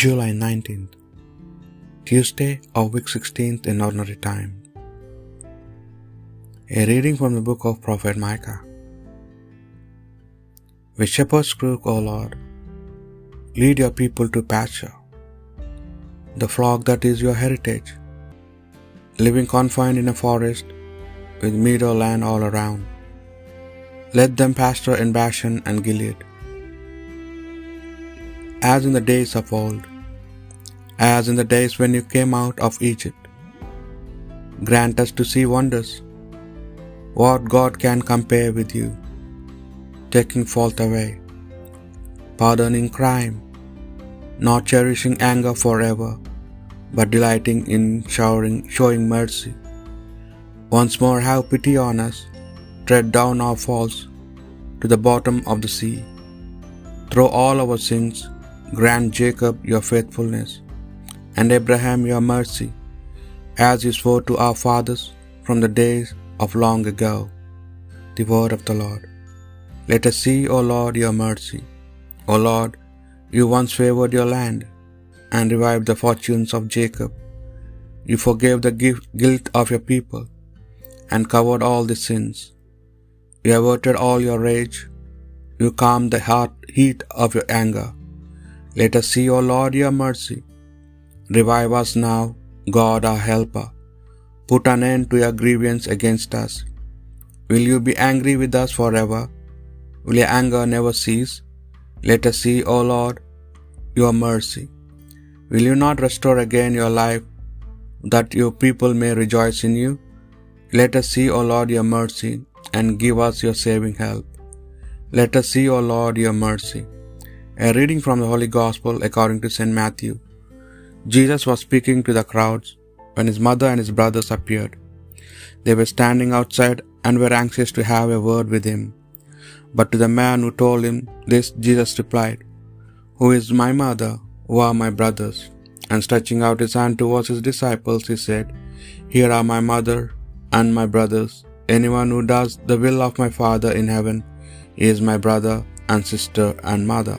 July 19th, Tuesday of week 16th in ordinary time. A reading from the book of Prophet Micah. With shepherd's crook, O Lord, lead your people to pasture, the flock that is your heritage, living confined in a forest with meadow land all around. Let them pasture in Bashan and Gilead as in the days of old, as in the days when you came out of Egypt. Grant us to see wonders. What God can compare with you? Taking fault away, pardoning crime, not cherishing anger forever, but delighting in showering, showing mercy. Once more have pity on us, tread down our faults to the bottom of the sea. Throw all our sins Grant Jacob your faithfulness, and Abraham your mercy, as you swore to our fathers from the days of long ago. The word of the Lord. Let us see, O Lord, your mercy. O Lord, you once favored your land and revived the fortunes of Jacob. You forgave the guilt of your people and covered all the sins. You averted all your rage. You calmed the heart, heat of your anger. Let us see, O Lord, your mercy. Revive us now, God our helper. Put an end to your grievance against us. Will you be angry with us forever? Will your anger never cease? Let us see, O Lord, your mercy. Will you not restore again your life, that your people may rejoice in you? Let us see, O Lord, your mercy, and give us your saving help. Let us see, O Lord, your mercy. A reading from the Holy Gospel according to St. Matthew. Jesus was speaking to the crowds when his mother and his brothers appeared. They were standing outside and were anxious to have a word with him. But to the man who told him this, Jesus replied, Who is my mother? Who are my brothers? And stretching out his hand towards his disciples, he said, Here are my mother and my brothers. Anyone who does the will of my Father in heaven is my brother and sister and mother.